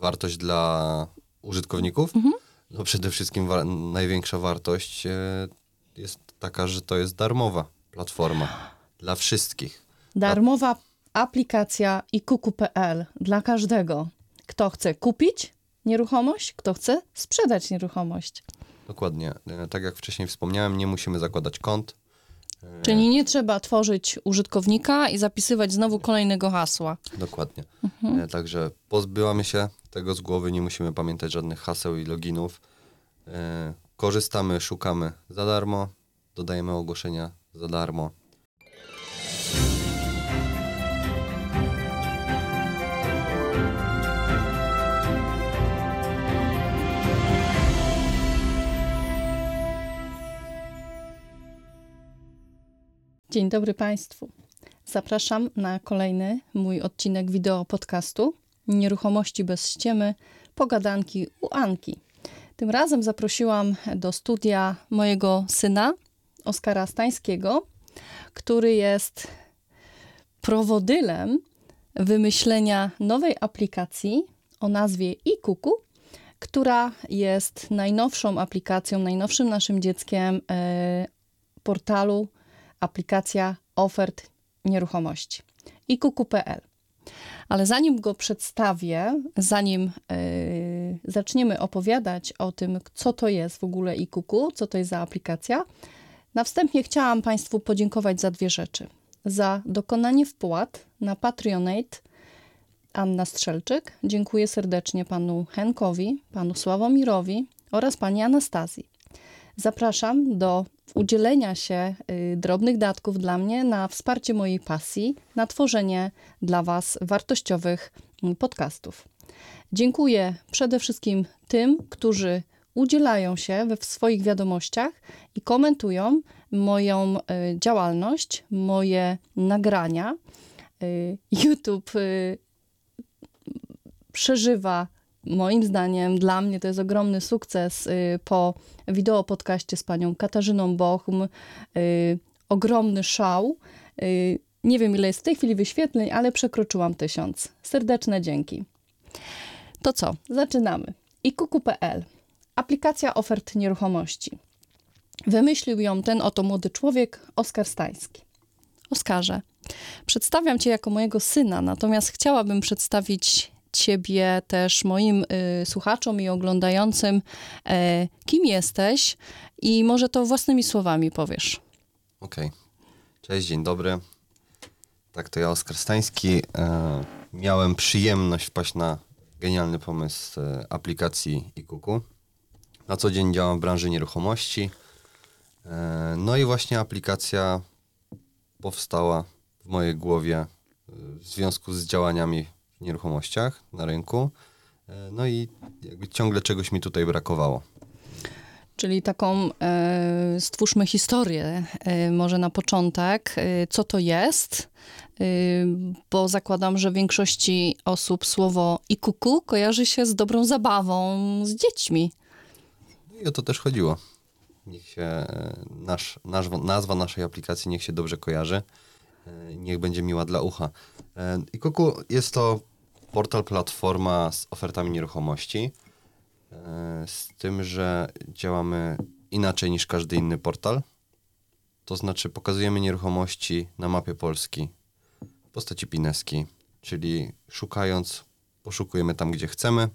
wartość dla użytkowników? Mhm. No przede wszystkim wa- największa wartość e, jest taka, że to jest darmowa platforma dla wszystkich. Darmowa aplikacja ikuku.pl dla każdego, kto chce kupić nieruchomość, kto chce sprzedać nieruchomość. Dokładnie. E, Tak jak wcześniej wspomniałem, nie musimy zakładać kont. Czyli nie trzeba tworzyć użytkownika i zapisywać znowu kolejnego hasła. Dokładnie. Mhm. E, Także pozbyłamy się tego z głowy, nie musimy pamiętać żadnych haseł i loginów. E, Korzystamy, szukamy za darmo, dodajemy ogłoszenia za darmo. Dzień dobry Państwu. Zapraszam na kolejny mój odcinek wideo podcastu Nieruchomości bez ściemy, pogadanki u Anki. Tym razem zaprosiłam do studia mojego syna, Oskara Stańskiego, który jest prowodylem wymyślenia nowej aplikacji o nazwie iKuku, która jest najnowszą aplikacją, najnowszym naszym dzieckiem e, portalu aplikacja ofert nieruchomości ikuku.pl. Ale zanim go przedstawię, zanim yy, zaczniemy opowiadać o tym, co to jest w ogóle ikuku, co to jest za aplikacja, na wstępie chciałam Państwu podziękować za dwie rzeczy. Za dokonanie wpłat na Patronate Anna Strzelczyk. Dziękuję serdecznie panu Henkowi, panu Sławomirowi oraz pani Anastazji. Zapraszam do udzielenia się y, drobnych datków dla mnie na wsparcie mojej pasji, na tworzenie dla Was wartościowych mm, podcastów. Dziękuję przede wszystkim tym, którzy udzielają się we w swoich wiadomościach i komentują moją y, działalność, moje nagrania. Y, YouTube przeżywa moim zdaniem, dla mnie to jest ogromny sukces y, po wideo podcaście z panią Katarzyną Bochum. Y, ogromny szał. Y, nie wiem, ile jest w tej chwili wyświetleń, ale przekroczyłam tysiąc. Serdeczne dzięki. To co? Zaczynamy. ikuku.pl. Aplikacja ofert nieruchomości. Wymyślił ją ten oto młody człowiek, Oskar Stański. Oskarze, przedstawiam cię jako mojego syna, natomiast chciałabym przedstawić ciebie też moim y, słuchaczom i oglądającym, y, kim jesteś i może to własnymi słowami powiesz. Okej. Cześć, dzień dobry. Tak, to ja, Oskar Stański. E, miałem przyjemność wpaść na genialny pomysł e, aplikacji iKuku. Na co dzień działam w branży nieruchomości. E, no i właśnie aplikacja powstała w mojej głowie e, w związku z działaniami nieruchomościach na rynku. E, no i jakby ciągle czegoś mi tutaj brakowało. Czyli taką e, stwórzmy historię, e, może na początek, e, co to jest, e, bo zakładam, że większości osób słowo i kuku kojarzy się z dobrą zabawą z dziećmi. No I o to też chodziło. Niech się e, nasz, nazwa, nazwa naszej aplikacji niech się dobrze kojarzy. Niech będzie miła dla ucha. E, Ikoku jest to portal, platforma z ofertami nieruchomości. e, Z tym, że działamy inaczej niż każdy inny portal. To znaczy pokazujemy nieruchomości na mapie Polski w postaci pineski, czyli szukając, poszukujemy tam, gdzie chcemy.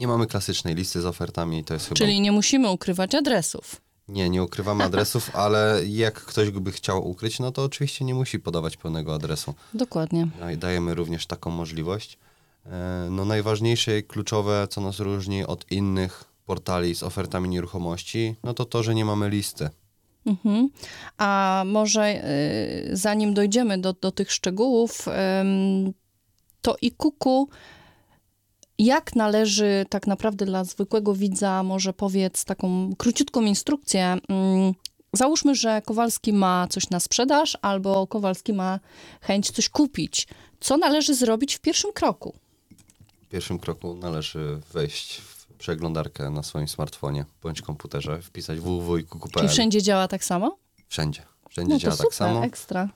Nie mamy klasycznej listy z ofertami, to jest Czyli nie musimy ukrywać adresów. Nie, nie ukrywamy adresów, ale jak ktoś by chciał ukryć, no to oczywiście nie musi podawać pełnego adresu. Dokładnie. Daj- Dajemy również taką możliwość. E, No najważniejsze i kluczowe, co nas różni od innych portali z ofertami nieruchomości, no to to, że nie mamy listy. Mhm. A może y, zanim dojdziemy do, do tych szczegółów, to i kuku, jak należy tak naprawdę dla zwykłego widza, może powiedz taką króciutką instrukcję. Ym, Załóżmy, że Kowalski ma coś na sprzedaż, albo Kowalski ma chęć coś kupić. Co należy zrobić w pierwszym kroku? W pierwszym kroku należy wejść w przeglądarkę na swoim smartfonie bądź komputerze, wpisać Czyli www.kuku.pl. wszędzie działa tak samo? Wszędzie. Wszędzie No działa super, tak samo. ekstra.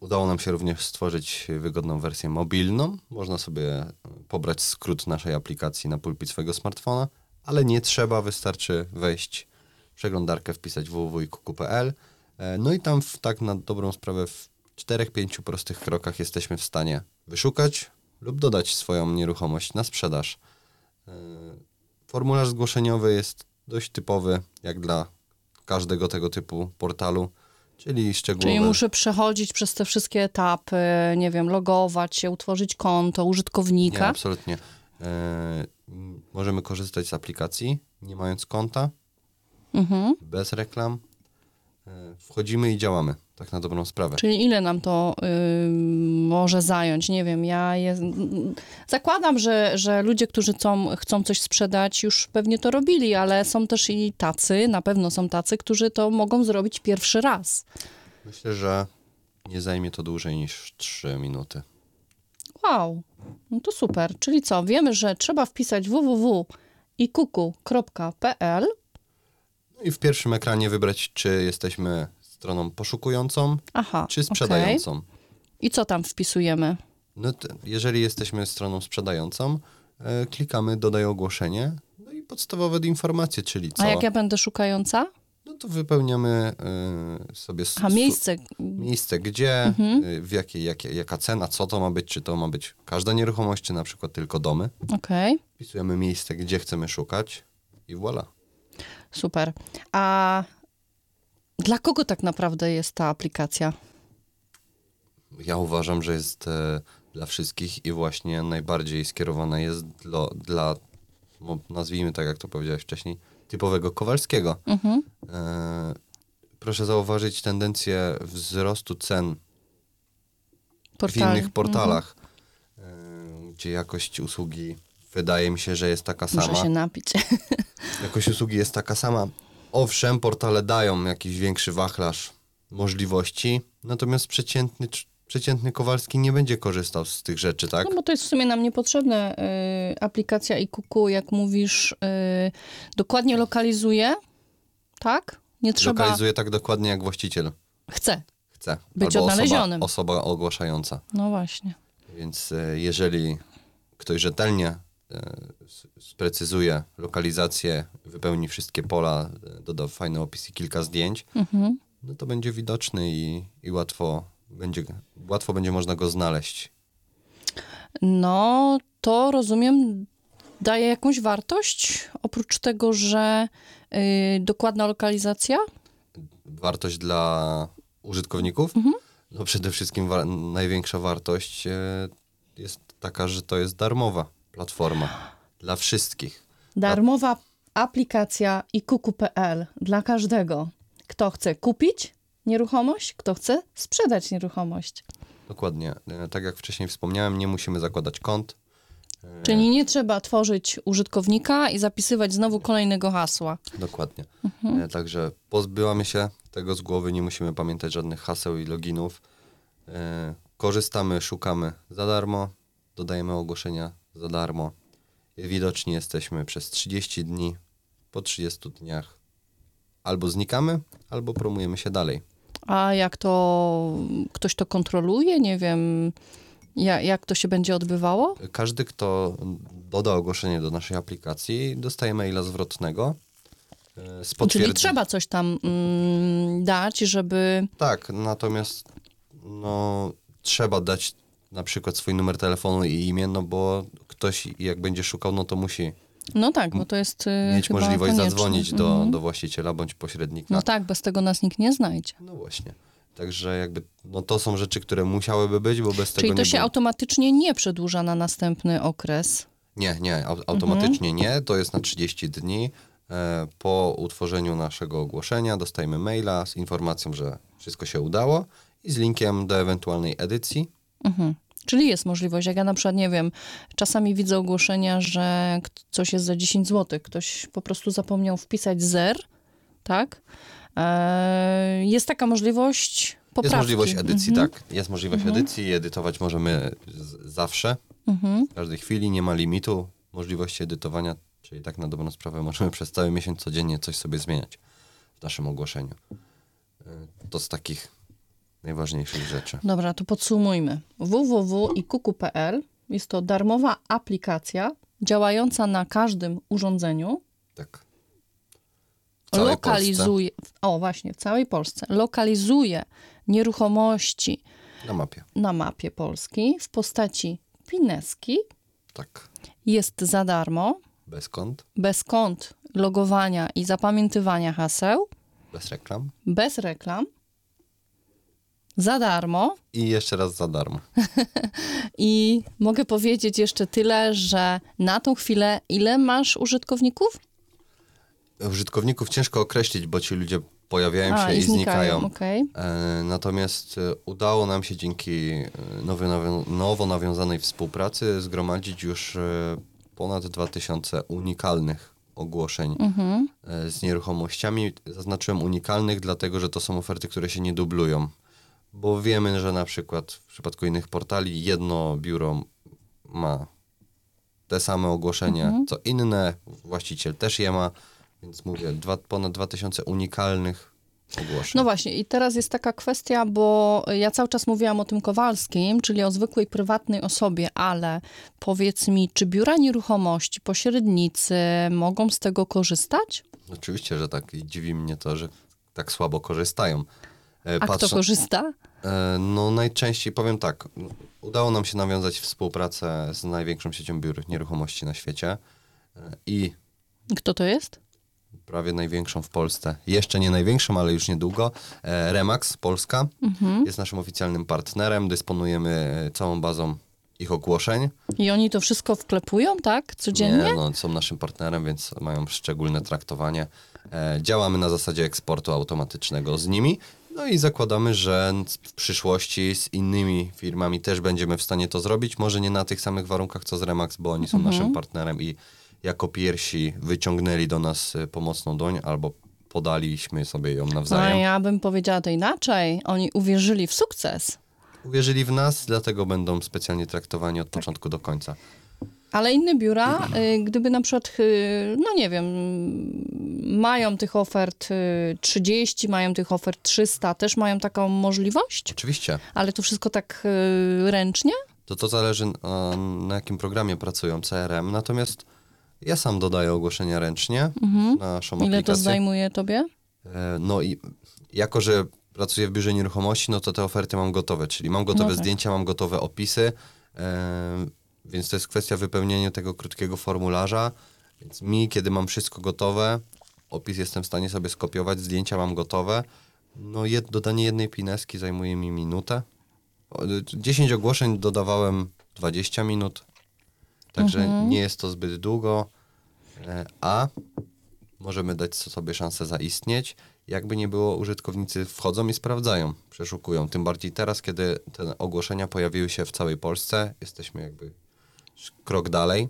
Udało nam się również stworzyć wygodną wersję mobilną. Można sobie pobrać skrót naszej aplikacji na pulpit swojego smartfona, ale nie trzeba, wystarczy wejść w przeglądarkę, wpisać www.kuku.pl. E, No i tam w, tak na dobrą sprawę w czterech, pięciu prostych krokach jesteśmy w stanie wyszukać lub dodać swoją nieruchomość na sprzedaż. E, Formularz zgłoszeniowy jest dość typowy, jak dla każdego tego typu portalu, czyli szczegółowe. Czyli muszę przechodzić przez te wszystkie etapy, nie wiem, logować się, utworzyć konto Nie, użytkownika. absolutnie. E, możemy korzystać z aplikacji, nie mając konta, Mhm. bez reklam. E, wchodzimy i działamy, tak na dobrą sprawę. Czyli ile nam to y, może zająć? Nie wiem, ja je, zakładam, że, że ludzie, którzy chcą, chcą coś sprzedać, już pewnie to robili, ale są też i tacy, na pewno są tacy, którzy to mogą zrobić pierwszy raz. Myślę, że nie zajmie to dłużej niż 3 minuty. Wow, no to super. Czyli co, wiemy, że trzeba wpisać www.ikuku.pl No i w pierwszym ekranie wybrać, czy jesteśmy stroną poszukującą, Aha, czy sprzedającą. I co tam wpisujemy? No jeżeli jesteśmy stroną sprzedającą, e, klikamy dodaj ogłoszenie, no i podstawowe informacje, czyli co? A jak ja będę szukająca? No to wypełniamy e, sobie A miejsce. miejsce gdzie, Mhm. y, w jakiej, jakie, jaka cena, co to ma być, czy to ma być każda nieruchomość, czy na przykład tylko domy. Okej, Wpisujemy miejsce, gdzie chcemy szukać i voilà. super. A dla kogo tak naprawdę jest ta aplikacja? Ja uważam, że jest e, dla wszystkich i właśnie najbardziej skierowana jest dla, dla no, nazwijmy tak, jak to powiedziałeś wcześniej, typowego Kowalskiego. Mhm. E, proszę zauważyć tendencję wzrostu cen w innych portalach, e, gdzie jakość usługi wydaje mi się, że jest taka Muszę sama. się napić. Jakość usługi jest taka sama. Owszem, portale dają jakiś większy wachlarz możliwości, natomiast przeciętny, przeciętny Kowalski nie będzie korzystał z tych rzeczy, tak? No bo to jest w sumie nam niepotrzebne. Y, aplikacja iKuku, jak mówisz, y, dokładnie lokalizuje, tak? Nie trzeba... Lokalizuje tak dokładnie, jak właściciel Chce. chce. Być albo odnalezionym. Osoba, osoba ogłaszająca. No właśnie. Więc e, jeżeli ktoś rzetelnie sprecyzuje lokalizację, wypełni wszystkie pola, doda fajny opis i kilka zdjęć, Mhm. no to będzie widoczny i, i łatwo, będzie, łatwo będzie można go znaleźć. No, to rozumiem, daje jakąś wartość, oprócz tego, że y, dokładna lokalizacja? Wartość dla użytkowników? No przede wszystkim wa- największa wartość e, jest taka, że to jest darmowa platforma dla wszystkich. Darmowa aplikacja ikuku.pl dla każdego, kto chce kupić nieruchomość, kto chce sprzedać nieruchomość. Dokładnie. E, Tak jak wcześniej wspomniałem, nie musimy zakładać kont. Czyli nie trzeba tworzyć użytkownika i zapisywać znowu kolejnego hasła. Dokładnie. E, Także pozbyłamy się tego z głowy, nie musimy pamiętać żadnych haseł i loginów. E, Korzystamy, szukamy za darmo, dodajemy ogłoszenia za darmo. Widoczni jesteśmy przez 30 dni. Po 30 dniach albo znikamy, albo promujemy się dalej. A jak to ktoś to kontroluje? Nie wiem, ja, jak to się będzie odbywało? Każdy, kto doda ogłoszenie do naszej aplikacji, dostaje maila zwrotnego e, z Czyli trzeba coś tam mm, dać, żeby. Tak, natomiast no, trzeba dać na przykład swój numer telefonu i imię, no bo ktoś jak będzie szukał, no to musi No tak, bo to jest. y, mieć możliwość konieczne. zadzwonić do, Mhm. do właściciela bądź pośrednika. No tak, bez tego nas nikt nie znajdzie. No właśnie. Także jakby, no to są rzeczy, które musiałyby być, bo bez tego Czyli to nie się było. automatycznie nie przedłuża na następny okres. Nie, nie, au- automatycznie Mhm. nie. To jest na 30 dni. E, po utworzeniu naszego ogłoszenia dostajemy maila z informacją, że wszystko się udało i z linkiem do ewentualnej edycji. Mhm. Czyli jest możliwość, jak ja na przykład, nie wiem, czasami widzę ogłoszenia, że coś jest za 10 zł, ktoś po prostu zapomniał wpisać zer, tak? Eee, jest taka możliwość poprawki. Jest możliwość edycji, Mhm. tak. Jest możliwość edycji, edytować możemy zawsze, Mhm. w każdej chwili, nie ma limitu możliwości edytowania, czyli tak na dobrą sprawę możemy przez cały miesiąc codziennie coś sobie zmieniać w naszym ogłoszeniu. E, To z takich najważniejszych rzeczy. Dobra, to podsumujmy. www.ikuku.pl Jest to darmowa aplikacja działająca na każdym urządzeniu. Tak. Lokalizuje, o właśnie, w całej Polsce, lokalizuje nieruchomości Na mapie. na mapie Polski w postaci pineski. Tak. Jest za darmo, Bez kont, bez kont logowania i zapamiętywania haseł, bez reklam bez reklam, za darmo. i jeszcze raz za darmo. I mogę powiedzieć jeszcze tyle, że na tą chwilę ile masz użytkowników? Użytkowników ciężko określić, bo ci ludzie pojawiają się i, znikają. okej. E, Natomiast e, udało nam się dzięki e, nowo, nawią- nowo nawiązanej współpracy zgromadzić już ponad 2000 unikalnych ogłoszeń Mhm. z nieruchomościami. Zaznaczyłem unikalnych, dlatego że to są oferty, które się nie dublują. Bo wiemy, że na przykład w przypadku innych portali jedno biuro ma te same ogłoszenia, Mhm. co inne, właściciel też je ma, więc mówię, dwa, ponad 2000 unikalnych ogłoszeń. No właśnie, i teraz jest taka kwestia, bo ja cały czas mówiłam o tym Kowalskim, czyli o zwykłej prywatnej osobie, ale powiedz mi, czy biura nieruchomości, pośrednicy mogą z tego korzystać? Oczywiście, że tak. I dziwi mnie to, że tak słabo korzystają. E, A kto korzysta? E, No najczęściej powiem tak, udało nam się nawiązać współpracę z największą siecią biur nieruchomości na świecie e, i Kto to jest? prawie największą w Polsce, jeszcze nie największą, ale już niedługo, Remax Polska jest naszym oficjalnym partnerem, dysponujemy całą bazą ich ogłoszeń. I oni to wszystko wklepują, tak? Codziennie? Nie, no, są naszym partnerem, więc mają szczególne traktowanie. E, działamy na zasadzie eksportu automatycznego z nimi. No i zakładamy, że w przyszłości z innymi firmami też będziemy w stanie to zrobić. Może nie na tych samych warunkach co z Remax, bo oni są naszym partnerem i jako pierwsi wyciągnęli do nas e, pomocną doń albo podaliśmy sobie ją A nawzajem. ja bym powiedziała to inaczej. Oni uwierzyli w sukces. Uwierzyli w nas, dlatego będą specjalnie traktowani od początku do końca. Ale inne biura, y, gdyby na przykład, y, no nie wiem, mają tych ofert y, 30, mają tych ofert 300, też mają taką możliwość? Oczywiście. Ale to wszystko tak y, ręcznie? To to zależy na jakim programie pracują CRM. Natomiast ja sam dodaję ogłoszenia ręcznie na naszą Ile to aplikację. zajmuje tobie? E, No i jako, że pracuję w biurze nieruchomości, no to te oferty mam gotowe, czyli mam gotowe No tak. zdjęcia, mam gotowe opisy, e, więc to jest kwestia wypełnienia tego krótkiego formularza. Więc mi, kiedy mam wszystko gotowe, opis jestem w stanie sobie skopiować, zdjęcia mam gotowe, no jed, dodanie jednej pineski zajmuje mi minutę. O, 10 ogłoszeń dodawałem 20 minut, także Mhm. nie jest to zbyt długo, e, a możemy dać sobie szansę zaistnieć. Jakby nie było, użytkownicy wchodzą i sprawdzają, przeszukują. Tym bardziej teraz, kiedy te ogłoszenia pojawiły się w całej Polsce, jesteśmy jakby krok dalej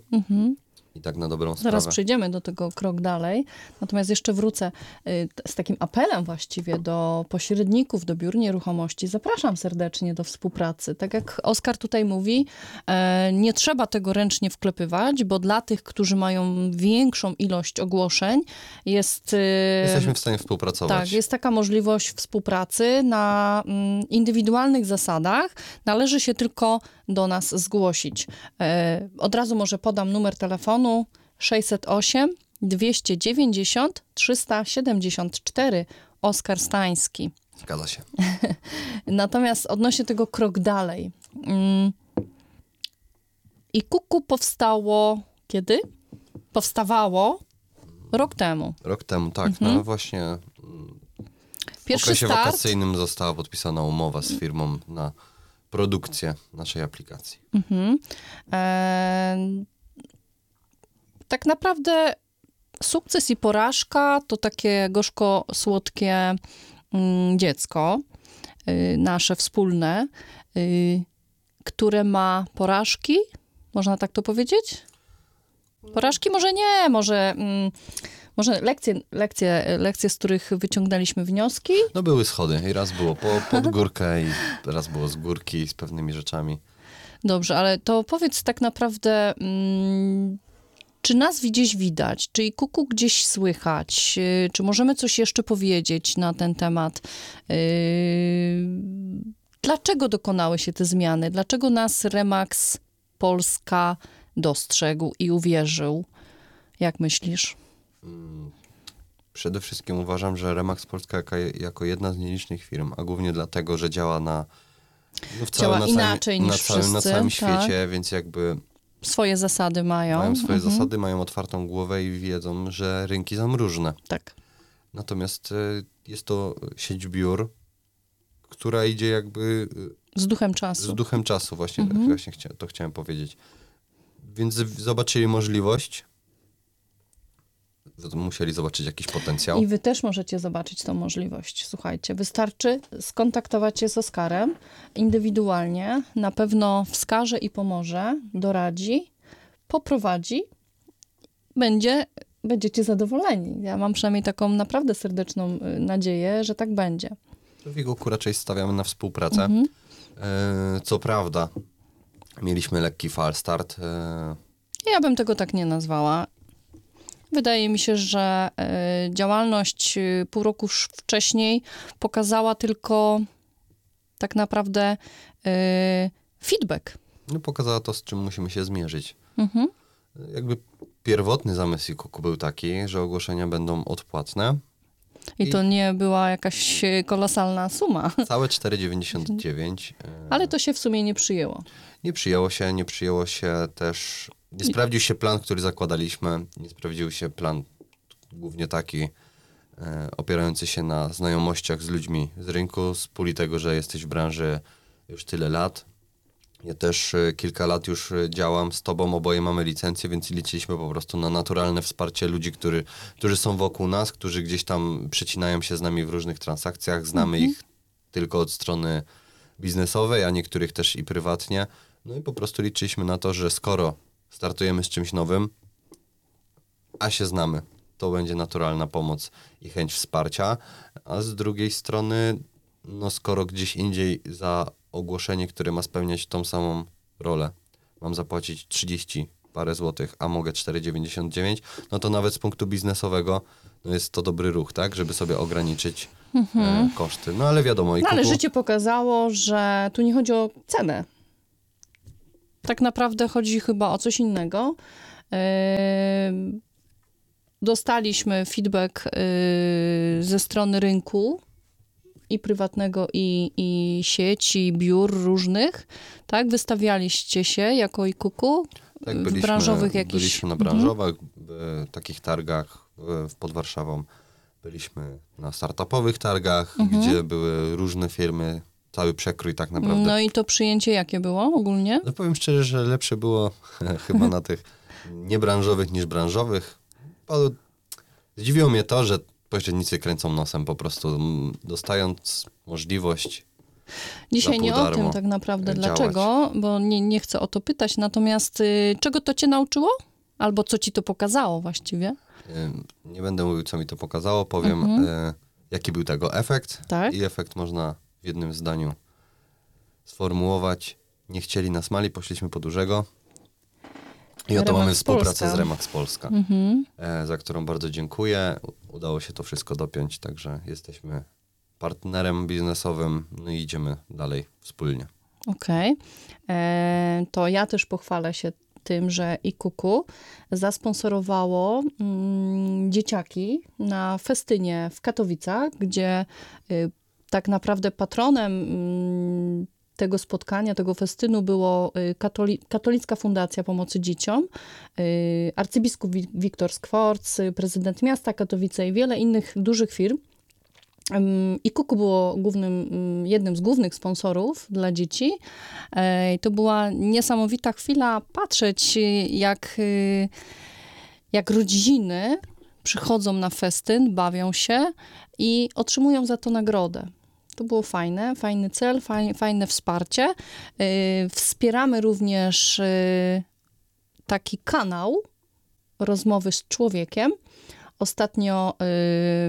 i tak na dobrą Zaraz sprawę. przejdziemy do tego krok dalej. Natomiast jeszcze wrócę y, z takim apelem właściwie do pośredników, do biur nieruchomości. Zapraszam serdecznie do współpracy. Tak jak Oskar tutaj mówi, e, nie trzeba tego ręcznie wklepywać, bo dla tych, którzy mają większą ilość ogłoszeń, jest. y, Jesteśmy w stanie współpracować. tak, jest taka możliwość współpracy na mm, indywidualnych zasadach. Należy się tylko do nas zgłosić. E, od razu może podam numer telefonu 608 290 374 Oskar Stański. Zgadza się. Natomiast odnośnie tego krok dalej. Mm, I kuku powstało kiedy? Powstawało rok temu. Rok temu, tak. No właśnie mm, w Pierwszy okresie start. wakacyjnym została podpisana umowa z firmą na produkcję naszej aplikacji. Mhm. Em, tak naprawdę sukces i porażka to takie gorzko-słodkie mm, dziecko, y, nasze wspólne, y, które ma porażki, można tak to powiedzieć? Porażki może nie, może, mm, może lekcje, lekcje, lekcje, z których wyciągnęliśmy wnioski. No były schody i raz było po, pod górkę i raz było z górki z pewnymi rzeczami. Dobrze, ale to powiedz tak naprawdę, mm, czy nas gdzieś widać, czy i kuku gdzieś słychać, yy, czy możemy coś jeszcze powiedzieć na ten temat? Yy, Dlaczego dokonały się te zmiany? Dlaczego nas Remax Polska dostrzegł i uwierzył? Jak myślisz? Przede wszystkim uważam, że Remax Polska jako, jedna z nielicznych firm, a głównie dlatego, że działa na, no Działa na inaczej całym, niż na całym, na wszyscy, całym tak. świecie, więc jakby Swoje zasady mają. mają swoje Mhm. zasady, mają otwartą głowę i wiedzą, że rynki są różne. Tak. Natomiast y, jest to sieć biur, która idzie jakby y, Z duchem z czasu. duchem czasu, właśnie, Mhm. właśnie to chciałem powiedzieć. Więc z- zobaczyli możliwość, z- musieli zobaczyć jakiś potencjał. I wy też możecie zobaczyć tą możliwość. Słuchajcie, wystarczy skontaktować się z Oskarem indywidualnie. Na pewno wskaże i pomoże, doradzi, poprowadzi. Będzie, będziecie zadowoleni. Ja mam przynajmniej taką naprawdę serdeczną y, nadzieję, że tak będzie. W Wiguku raczej stawiamy na współpracę. Mhm. E, co prawda, mieliśmy lekki fal start. E, Ja bym tego tak nie nazwała. Wydaje mi się, że y, działalność y, pół roku wcześniej pokazała tylko tak naprawdę y, feedback. no, pokazała to, z czym musimy się zmierzyć. Mhm. E, Jakby pierwotny zamysł Wiguku był taki, że ogłoszenia będą odpłatne. I I- to nie była jakaś kolosalna suma, Całe 4,99. e, ale to się w sumie nie przyjęło. Nie przyjęło się, nie przyjęło się też. Nie sprawdził się plan, który zakładaliśmy. Nie sprawdził się plan głównie taki, e, opierający się na znajomościach z ludźmi z rynku, z puli tego, że jesteś w branży już tyle lat. Ja też e, kilka lat już e, działam z tobą, oboje mamy licencję, więc liczyliśmy po prostu na naturalne wsparcie ludzi, który, którzy są wokół nas, którzy gdzieś tam przecinają się z nami w różnych transakcjach, znamy ich tylko od strony biznesowej, a niektórych też i prywatnie. No i po prostu liczyliśmy na to, że skoro startujemy z czymś nowym, a się znamy, to będzie naturalna pomoc i chęć wsparcia, a z drugiej strony, no skoro gdzieś indziej za ogłoszenie, które ma spełniać tą samą rolę, mam zapłacić 30 parę złotych, a mogę 4,99, no to nawet z punktu biznesowego no jest to dobry ruch, tak, żeby sobie ograniczyć e, koszty. No ale wiadomo, i No, ale kupu- życie pokazało, że tu nie chodzi o cenę. Tak naprawdę chodzi chyba o coś innego. Ym, Dostaliśmy feedback yy, ze strony rynku i prywatnego, i, i sieci, biur różnych. Tak, wystawialiście się jako i kuku Tak, w branżowych jakichś... byliśmy na Mhm. branżowych, w takich targach w, pod Warszawą. Byliśmy na startupowych targach, Mhm. gdzie były różne firmy, cały przekrój tak naprawdę. No i to przyjęcie jakie było ogólnie? No powiem szczerze, że lepsze było chyba na tych niebranżowych niż branżowych. Bo zdziwiło mnie to, że pośrednicy kręcą nosem po prostu, dostając możliwość Dzisiaj nie o tym tak naprawdę. działać. Dlaczego? Bo nie, nie chcę o to pytać. Natomiast y, czego to cię nauczyło? Albo co ci to pokazało właściwie? Nie będę mówił, co mi to pokazało, powiem, e, jaki był tego efekt. Tak. I efekt można w jednym zdaniu sformułować. Nie chcieli nas mali, poszliśmy po dużego. I oto Remax mamy współpracę Polska. z Remax Polska, Mhm. e, za którą bardzo dziękuję. Udało się to wszystko dopiąć, także jesteśmy partnerem biznesowym, no i idziemy dalej wspólnie. Okej. E, To ja też pochwalę się tym, że IKUKU zasponsorowało mm, dzieciaki na festynie w Katowicach, gdzie y, tak naprawdę patronem mm, tego spotkania, tego festynu było y, katoli- Katolicka Fundacja Pomocy Dzieciom, y, arcybiskup Wi- Wiktor Skworc, y, prezydent miasta Katowice i wiele innych dużych firm. I Kuku było głównym, ym, jednym z głównych sponsorów dla dzieci. E, To była niesamowita chwila patrzeć, jak, jak rodziny przychodzą na festyn, bawią się i otrzymują za to nagrodę. To było fajne, fajny cel, fajne, fajne wsparcie. Y, Wspieramy również y, taki kanał rozmowy z człowiekiem. Ostatnio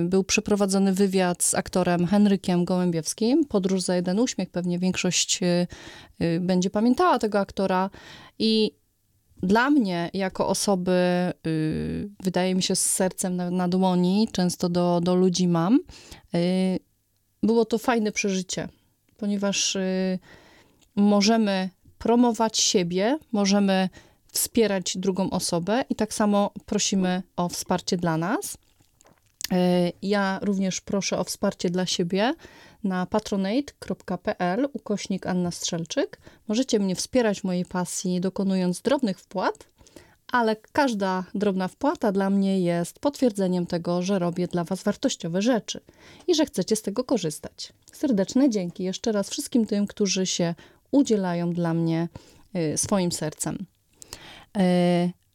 y, był przeprowadzony wywiad z aktorem Henrykiem Gołębiewskim. Podróż za jeden uśmiech. Pewnie większość będzie pamiętała tego aktora. I dla mnie, jako osoby, wydaje mi się, z sercem na, na dłoni, często do, do ludzi mam, było to fajne przeżycie, ponieważ y, możemy promować siebie, możemy wspierać drugą osobę i tak samo prosimy o wsparcie dla nas. E, Ja również proszę o wsparcie dla siebie na patronate.pl ukośnik Anna Strzelczyk. Możecie mnie wspierać w mojej pasji dokonując drobnych wpłat, ale każda drobna wpłata dla mnie jest potwierdzeniem tego, że robię dla Was wartościowe rzeczy i że chcecie z tego korzystać. Serdeczne dzięki jeszcze raz wszystkim tym, którzy się udzielają dla mnie y, swoim sercem. Y,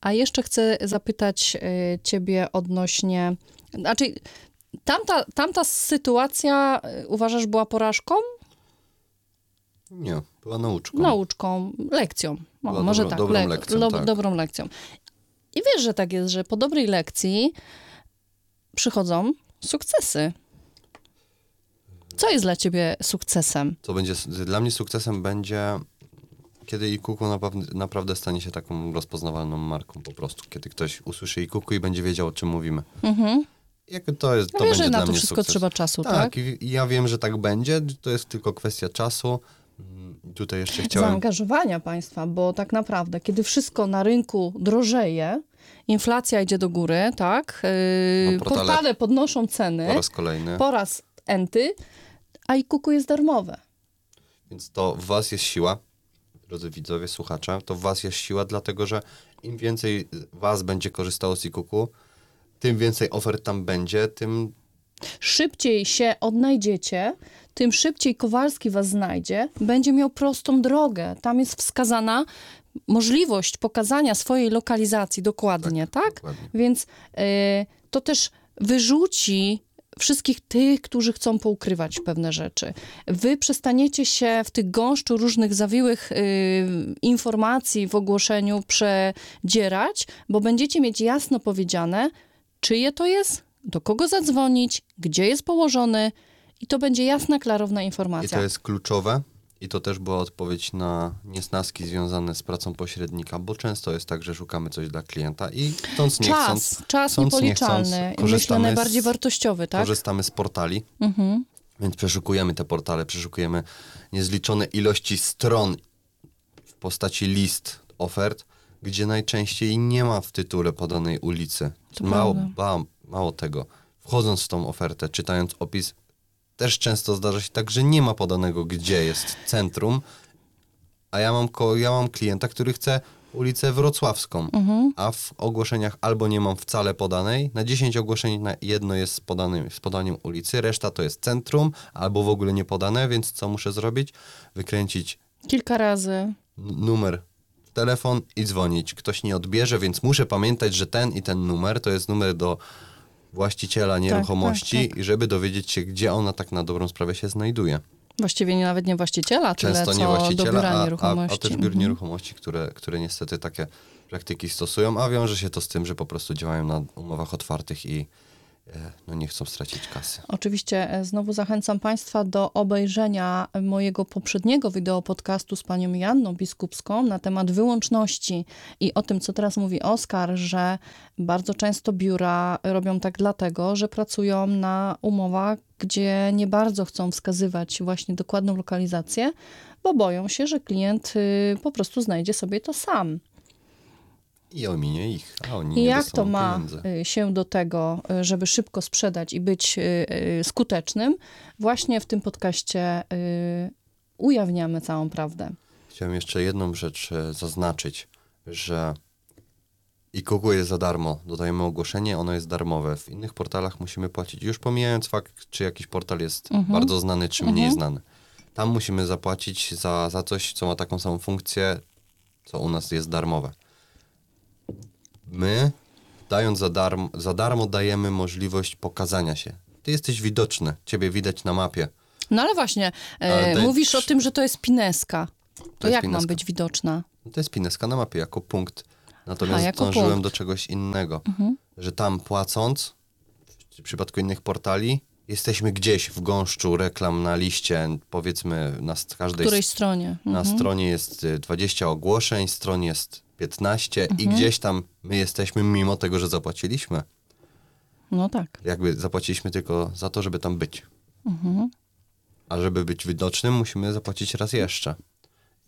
A jeszcze chcę zapytać y, Ciebie odnośnie. Znaczy, tamta, tamta sytuacja uważasz była porażką? Nie, była nauczką. Nauczką, lekcją. Była może tak, dobrą lek- lekcją, tak. dobrą lekcją. I wiesz, że tak jest, że po dobrej lekcji przychodzą sukcesy. Co jest dla ciebie sukcesem? Co będzie, dla mnie sukcesem będzie, kiedy iKuku naprawdę, naprawdę stanie się taką rozpoznawalną marką po prostu. Kiedy ktoś usłyszy iKuku i będzie wiedział, o czym mówimy. Mhm. Jakby to jest, No to wiesz, będzie że na to wszystko sukces. trzeba czasu, tak? Tak, i ja wiem, że tak będzie. To jest tylko kwestia czasu. Mm, Tutaj jeszcze chciałem... Zaangażowania państwa, bo tak naprawdę, kiedy wszystko na rynku drożeje, inflacja idzie do góry, tak? Yy, No, portale- portale podnoszą ceny Po raz kolejny. po raz enty, a i kuku jest darmowe. Więc to w was jest siła, drodzy widzowie, słuchacze, to w was jest siła, dlatego że im więcej was będzie korzystało z iKuku, tym więcej ofert tam będzie, tym szybciej się odnajdziecie, tym szybciej Kowalski was znajdzie, będzie miał prostą drogę. Tam jest wskazana możliwość pokazania swojej lokalizacji dokładnie, tak? dokładnie. Więc y, to też wyrzuci wszystkich tych, którzy chcą poukrywać pewne rzeczy. Wy przestaniecie się w tych gąszczu różnych zawiłych y, informacji w ogłoszeniu przedzierać, bo będziecie mieć jasno powiedziane, czyje to jest, do kogo zadzwonić, gdzie jest położony i to będzie jasna, klarowna I informacja. to jest kluczowe. I to też była odpowiedź na niesnaski związane z pracą pośrednika, bo często jest tak, że szukamy coś dla klienta i chcąc nie czas, chcąc, czas chcąc, nie niepoliczalny, chcąc, myślę najbardziej z- wartościowy, tak? korzystamy z portali, Mhm. więc przeszukujemy te portale, przeszukujemy niezliczone ilości stron w postaci list ofert, gdzie najczęściej nie ma w tytule podanej ulicy. To Mało, prawda. ba, mało tego. Wchodząc w tą ofertę, czytając opis, też często zdarza się tak, że nie ma podanego, gdzie jest centrum, a ja mam, ko- ja mam klienta, który chce ulicę Wrocławską, Mhm. a w ogłoszeniach albo nie mam wcale podanej, na 10 ogłoszeń na jedno jest z, podanym, z podaniem ulicy, reszta to jest centrum, albo w ogóle nie podane, więc co muszę zrobić? Wykręcić Kilka razy. n- numer telefon i dzwonić. Ktoś nie odbierze, więc muszę pamiętać, że ten i ten numer to jest numer do właściciela nieruchomości tak. i żeby dowiedzieć się, gdzie ona tak na dobrą sprawę się znajduje. Właściwie nie, nawet nie właściciela, tyle Często co nie do właściciela, biura a, a, nieruchomości. a też biur Mhm. nieruchomości, które, które niestety takie praktyki stosują, a wiąże się to z tym, że po prostu działają na umowach otwartych i no, nie chcą stracić kasy. Oczywiście e, znowu zachęcam Państwa do obejrzenia mojego poprzedniego wideo podcastu z panią Janną Biskupską na temat wyłączności i o tym, co teraz mówi Oskar, że bardzo często biura robią tak dlatego, że pracują na umowach, gdzie nie bardzo chcą wskazywać właśnie dokładną lokalizację, bo boją się, że klient y, po prostu znajdzie sobie to sam. I ominie ich, a oni I jak to ma pieniędzy. y, się do tego, y, żeby szybko sprzedać i być y, skutecznym? Właśnie w tym podcaście ujawniamy całą prawdę. Chciałem jeszcze jedną rzecz e, zaznaczyć, że i Google jest za darmo. Dodajemy ogłoszenie, ono jest darmowe. W innych portalach musimy płacić. Już pomijając fakt, czy jakiś portal jest Mhm. bardzo znany, czy mniej Mhm. znany. Tam musimy zapłacić za, za coś, co ma taką samą funkcję, co u nas jest darmowe. My, dając za darmo, za darmo, dajemy możliwość pokazania się. Ty jesteś widoczny, ciebie widać na mapie. No ale właśnie, e, Ale daj- mówisz o tym, że to jest pineska. To, jest jak mam pineska. być widoczna? To jest pineska na mapie jako punkt. Natomiast dążyłem punkt. do czegoś innego, Mhm. że tam płacąc, w przypadku innych portali, jesteśmy gdzieś w gąszczu reklam na liście, powiedzmy na każdej której stronie? na Mhm. stronie jest y, 20 ogłoszeń, stron jest 15 i Mhm. gdzieś tam my jesteśmy mimo tego, że zapłaciliśmy. No tak. Jakby zapłaciliśmy tylko za to, żeby tam być. Mhm. A żeby być widocznym, musimy zapłacić raz jeszcze.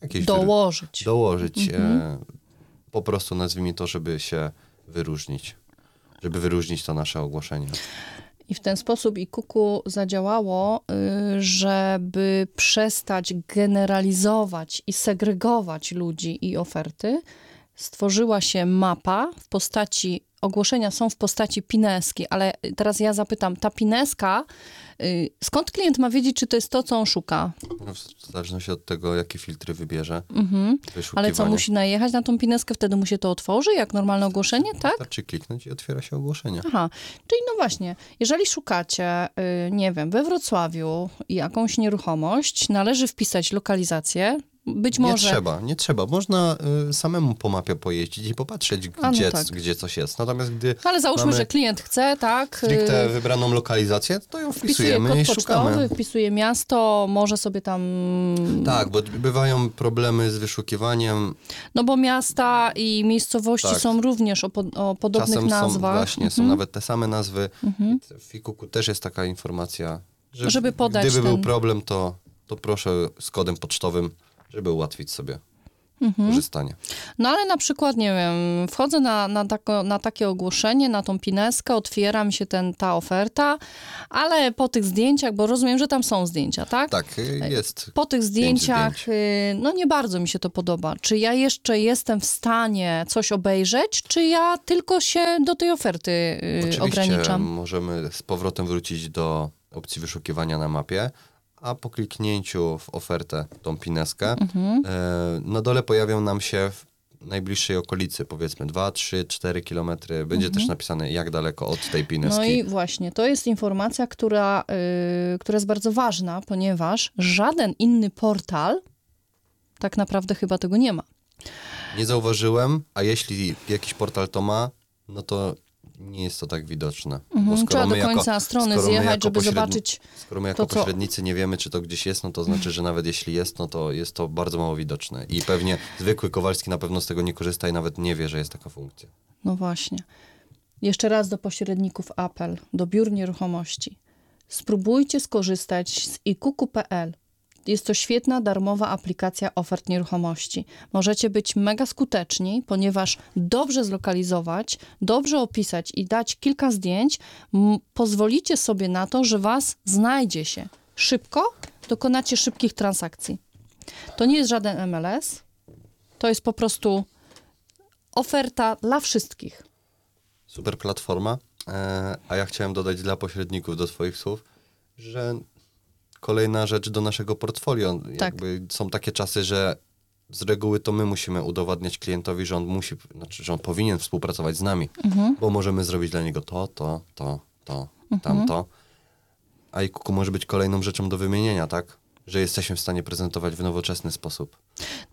jakieś Dołożyć. dołożyć. Mhm. E, po prostu nazwijmy to, żeby się wyróżnić. Żeby wyróżnić to nasze ogłoszenie. I w ten sposób i kuku zadziałało, y, żeby przestać generalizować i segregować ludzi i oferty. Stworzyła się mapa w postaci, ogłoszenia są w postaci pineski, ale teraz ja zapytam, ta pineska, skąd klient ma wiedzieć, czy to jest to, co on szuka? No, w zależności od tego, jakie filtry wybierze. Mhm. Ale co, musi najechać na tą pineskę, wtedy mu się to otworzy, jak normalne ogłoszenie, tak? Wystarczy kliknąć i otwiera się ogłoszenie. Aha, czyli no właśnie, jeżeli szukacie, y, nie wiem, we Wrocławiu jakąś nieruchomość, należy wpisać lokalizację. Być może. Nie trzeba, nie trzeba. Można y, samemu po mapie pojeździć i popatrzeć, no gdzie, tak. gdzie coś jest. Natomiast gdy Ale załóżmy, że klient chce, tak? y, stricte wybraną lokalizację, to ją Wpisuje kod i pocztowy, szukamy. wpisuje miasto, może sobie tam. Tak, bo bywają problemy z wyszukiwaniem. No bo miasta i miejscowości Tak. są również o, po, o podobnych Czasem są nazwach. właśnie, są Mhm. nawet te same nazwy. W Fikuku też jest taka informacja, że Żeby podać gdyby był ten- problem, to, to proszę z kodem pocztowym, żeby ułatwić sobie Mhm. korzystanie. No ale na przykład, nie wiem, wchodzę na, na, tako, na takie ogłoszenie, na tą pineskę, otwiera mi się ten, ta oferta, ale po tych zdjęciach, bo rozumiem, że tam są zdjęcia, tak? Tak, y, jest. Po tych zdjęciach, zdjęć. y, no nie bardzo mi się to podoba. Czy ja jeszcze jestem w stanie coś obejrzeć, czy ja tylko się do tej oferty y, Oczywiście ograniczam? możemy z powrotem wrócić do opcji wyszukiwania na mapie, a po kliknięciu w ofertę, tą pineskę, Mhm. e, na dole pojawią nam się w najbliższej okolicy, powiedzmy 2, 3, 4 kilometry. Będzie też napisane, jak daleko od tej pineski. Mhm. No i właśnie, to jest informacja, która, y, która jest bardzo ważna, ponieważ żaden inny portal tak naprawdę chyba tego nie ma. Nie zauważyłem, a jeśli jakiś portal to ma, no to nie jest to tak widoczne. Mhm, trzeba do my jako- końca strony zjechać, żeby zobaczyć. Skoro my jako to, co- pośrednicy nie wiemy, czy to gdzieś jest, no to znaczy, że nawet jeśli jest, no to jest to bardzo mało widoczne. I pewnie zwykły Kowalski na pewno z tego nie korzysta i nawet nie wie, że jest taka funkcja. No właśnie. Jeszcze raz do pośredników apel, do biur nieruchomości. Spróbujcie skorzystać z ikuku.pl. Jest to świetna, darmowa aplikacja ofert nieruchomości. Możecie być mega skuteczni, ponieważ dobrze zlokalizować, dobrze opisać i dać kilka zdjęć, pozwolicie sobie na to, że was znajdzie się. Szybko dokonacie szybkich transakcji. To nie jest żaden MLS, to jest po prostu oferta dla wszystkich. Super platforma. E, a ja chciałem dodać dla pośredników do Twoich słów, że kolejna rzecz do naszego portfolio. Tak. Jakby są takie czasy, że z reguły to my musimy udowadniać klientowi, że on musi, znaczy, że on powinien współpracować z nami, Mhm. bo możemy zrobić dla niego to, to, to, to, tamto. A i kuku może być kolejną rzeczą do wymienienia, tak? Że jesteśmy w stanie prezentować w nowoczesny sposób.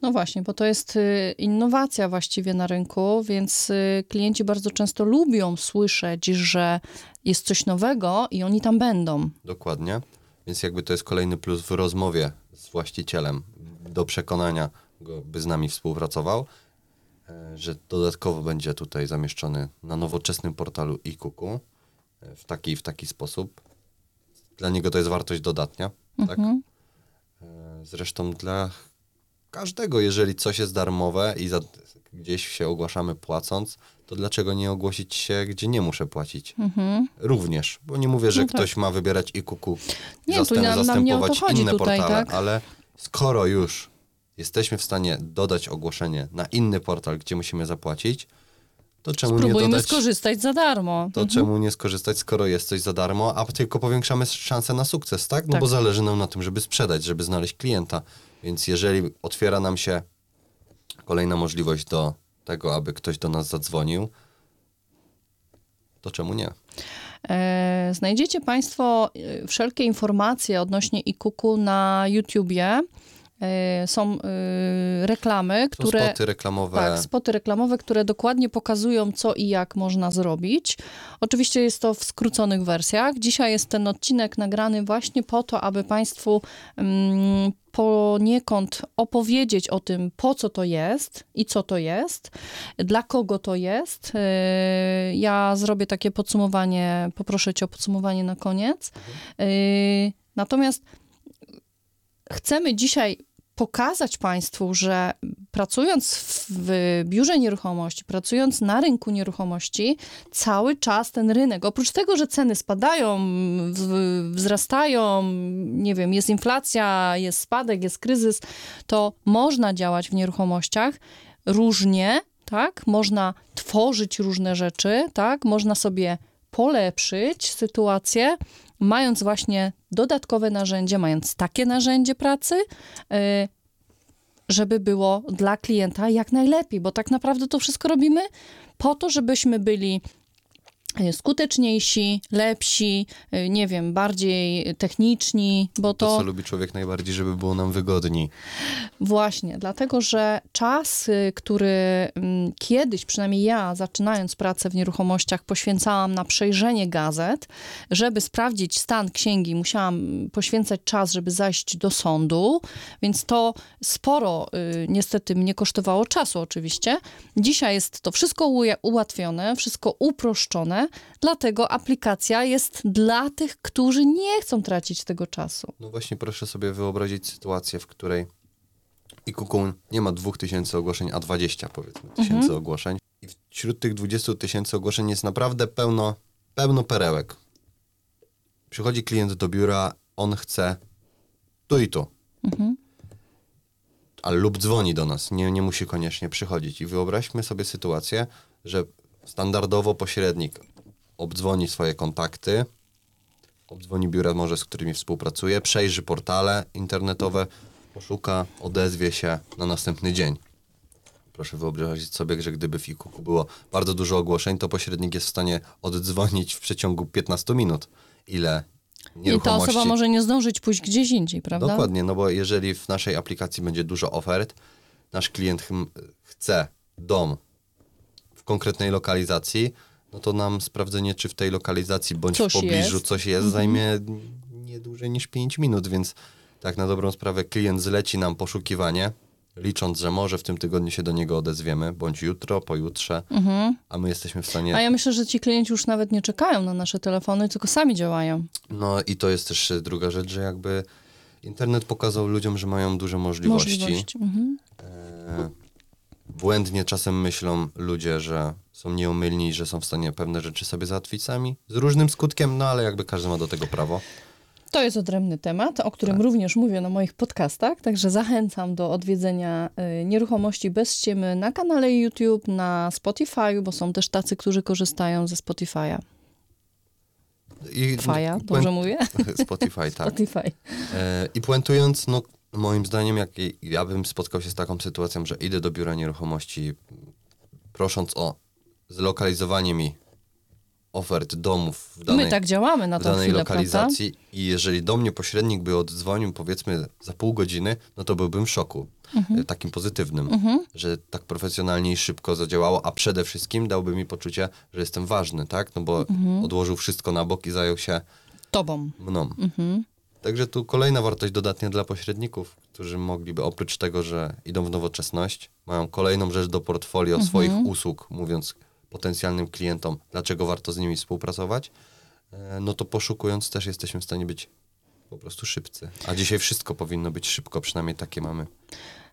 No właśnie, bo to jest y, innowacja właściwie na rynku, więc y, klienci bardzo często lubią słyszeć, że jest coś nowego i oni tam będą. Dokładnie. Więc jakby to jest kolejny plus w rozmowie z właścicielem do przekonania go, by z nami współpracował, e, że dodatkowo będzie tutaj zamieszczony na nowoczesnym portalu e-kuku e, w taki w taki sposób. Dla niego to jest wartość dodatnia, tak? Mhm. E, Zresztą dla każdego, jeżeli coś jest darmowe i za, gdzieś się ogłaszamy płacąc, to dlaczego nie ogłosić się, gdzie nie muszę płacić? Mhm. Również, bo nie mówię, że No tak. ktoś ma wybierać i kuku, Nie, tu zastęp, nie to zastępować inne tutaj, portale, tak? ale skoro już jesteśmy w stanie dodać ogłoszenie na inny portal, gdzie musimy zapłacić, to czemu nie Spróbujmy dodać, skorzystać za darmo. to czemu nie skorzystać, skoro jest coś za darmo, a tylko powiększamy szanse na sukces, tak? No Tak. bo zależy nam na tym, żeby sprzedać, żeby znaleźć klienta. Więc jeżeli otwiera nam się kolejna możliwość do tego, aby ktoś do nas zadzwonił, to czemu nie? E, Znajdziecie Państwo e, wszelkie informacje odnośnie e-cooku na YouTubie. E, Są e, reklamy, Są które... spoty reklamowe. Tak, spoty reklamowe, które dokładnie pokazują, co i jak można zrobić. Oczywiście jest to w skróconych wersjach. Dzisiaj jest ten odcinek nagrany właśnie po to, aby Państwu mm, poniekąd opowiedzieć o tym, po co to jest i co to jest, dla kogo to jest. Yy, Ja zrobię takie podsumowanie, poproszę Cię o podsumowanie na koniec. Yy, Natomiast chcemy dzisiaj pokazać Państwu, że pracując w biurze nieruchomości, pracując na rynku nieruchomości, cały czas ten rynek, oprócz tego, że ceny spadają, wzrastają, nie wiem, jest inflacja, jest spadek, jest kryzys, to można działać w nieruchomościach różnie, tak? Można tworzyć różne rzeczy, tak? Można sobie polepszyć sytuację, mając właśnie dodatkowe narzędzie, mając takie narzędzie pracy, y, żeby było dla klienta jak najlepiej, bo tak naprawdę to wszystko robimy po to, żebyśmy byli skuteczniejsi, lepsi, y, nie wiem, bardziej techniczni, bo to... To, co lubi człowiek najbardziej, żeby było nam wygodniej. Właśnie, dlatego, że czas, y, który mm, kiedyś, przynajmniej ja, zaczynając pracę w nieruchomościach, poświęcałam na przejrzenie gazet, żeby sprawdzić stan księgi, musiałam poświęcać czas, żeby zajść do sądu, więc to sporo niestety mnie kosztowało czasu oczywiście. Dzisiaj jest to wszystko ułatwione, wszystko uproszczone, dlatego aplikacja jest dla tych, którzy nie chcą tracić tego czasu. No właśnie, proszę sobie wyobrazić sytuację, w której i Kukun nie ma 2000 ogłoszeń, a 20 powiedzmy tysięcy mhm. ogłoszeń. I wśród tych 20 tysięcy ogłoszeń jest naprawdę pełno, pełno perełek. Przychodzi klient do biura, on chce tu i tu. Mhm. Ale lub dzwoni do nas, nie, nie musi koniecznie przychodzić. I wyobraźmy sobie sytuację, że standardowo pośrednik obdzwoni swoje kontakty, obdzwoni biura może, z którymi współpracuje, przejrzy portale internetowe, poszuka, odezwie się na następny dzień. Proszę wyobrazić sobie, że gdyby w IKUKU było bardzo dużo ogłoszeń, to pośrednik jest w stanie oddzwonić w przeciągu 15 minut. Ile i ta osoba może nie zdążyć pójść gdzieś indziej, prawda? Dokładnie, no bo jeżeli w naszej aplikacji będzie dużo ofert, nasz klient chce dom w konkretnej lokalizacji, no to nam sprawdzenie, czy w tej lokalizacji bądź coś w pobliżu jest. coś jest, mhm. zajmie nie dłużej niż 5 minut, więc tak na dobrą sprawę klient zleci nam poszukiwanie, licząc, że może w tym tygodniu się do niego odezwiemy, bądź jutro, pojutrze, mhm. a my jesteśmy w stanie... A ja myślę, że ci klienci już nawet nie czekają na nasze telefony, tylko sami działają. No i to jest też druga rzecz, że jakby internet pokazał ludziom, że mają duże możliwości. możliwości. Mhm. E błędnie czasem myślą ludzie, że są nieomylni, że są w stanie pewne rzeczy sobie załatwić sami, z różnym skutkiem, no ale jakby każdy ma do tego prawo. To jest odrębny temat, o którym tak. również mówię na moich podcastach, także zachęcam do odwiedzenia y, nieruchomości bez ściemy na kanale YouTube, na Spotify, bo są też tacy, którzy korzystają ze Spotify'a. I, Faja, dobrze mówię? Spotify, tak. Spotify. E, I puentując, no Moim zdaniem, jak ja bym spotkał się z taką sytuacją, że idę do biura nieruchomości prosząc o zlokalizowanie mi ofert domów w danej, My tak działamy na w danej chwilę, lokalizacji prawda? i jeżeli do mnie pośrednik by oddzwonił powiedzmy za pół godziny, no to byłbym w szoku. Mhm. E, takim pozytywnym, mhm. że tak profesjonalnie i szybko zadziałało, a przede wszystkim dałby mi poczucie, że jestem ważny, tak? No bo mhm. odłożył wszystko na bok i zajął się tobą. Mną. Mhm. Także tu kolejna wartość dodatnia dla pośredników, którzy mogliby oprócz tego, że idą w nowoczesność, mają kolejną rzecz do portfolio mhm. swoich usług, mówiąc potencjalnym klientom, dlaczego warto z nimi współpracować, e, no to poszukując też jesteśmy w stanie być po prostu szybcy. A dzisiaj wszystko powinno być szybko, przynajmniej takie mamy.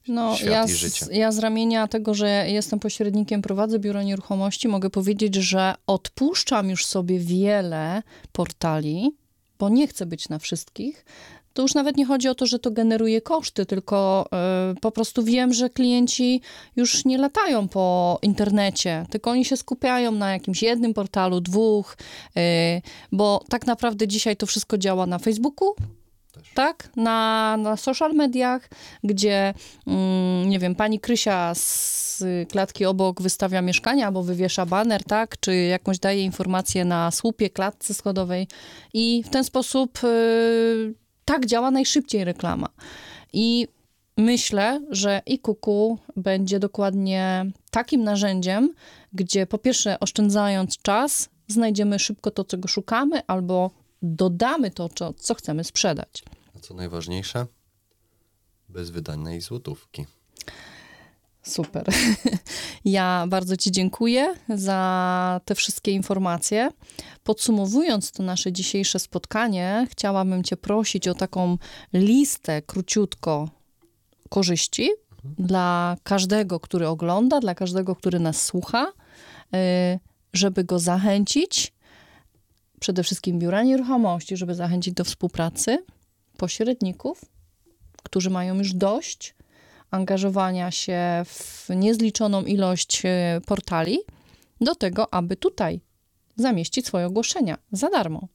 No, ja z, ja z ramienia tego, że jestem pośrednikiem, prowadzę biuro nieruchomości, mogę powiedzieć, że odpuszczam już sobie wiele portali, bo nie chcę być na wszystkich, to już nawet nie chodzi o to, że to generuje koszty, tylko y, po prostu wiem, że klienci już nie latają po internecie, tylko oni się skupiają na jakimś jednym portalu, dwóch, y, bo tak naprawdę dzisiaj to wszystko działa na Facebooku, tak? Na, na social mediach, gdzie, mm, nie wiem, pani Krysia z klatki obok wystawia mieszkanie albo wywiesza baner, tak? Czy jakąś daje informację na słupie, klatce schodowej i w ten sposób y, tak działa najszybciej reklama. I myślę, że iKuku będzie dokładnie takim narzędziem, gdzie po pierwsze oszczędzając czas, znajdziemy szybko to, czego szukamy, albo dodamy to, co chcemy sprzedać. A co najważniejsze, bez wydanej złotówki. Super. Ja bardzo Ci dziękuję za te wszystkie informacje. Podsumowując to nasze dzisiejsze spotkanie, chciałabym Cię prosić o taką listę króciutko korzyści dla każdego, który ogląda, dla każdego, który nas słucha, y, żeby go zachęcić, przede wszystkim biura nieruchomości, żeby zachęcić do współpracy, pośredników, którzy mają już dość angażowania się w niezliczoną ilość y, portali, do tego, aby tutaj zamieścić swoje ogłoszenia za darmo.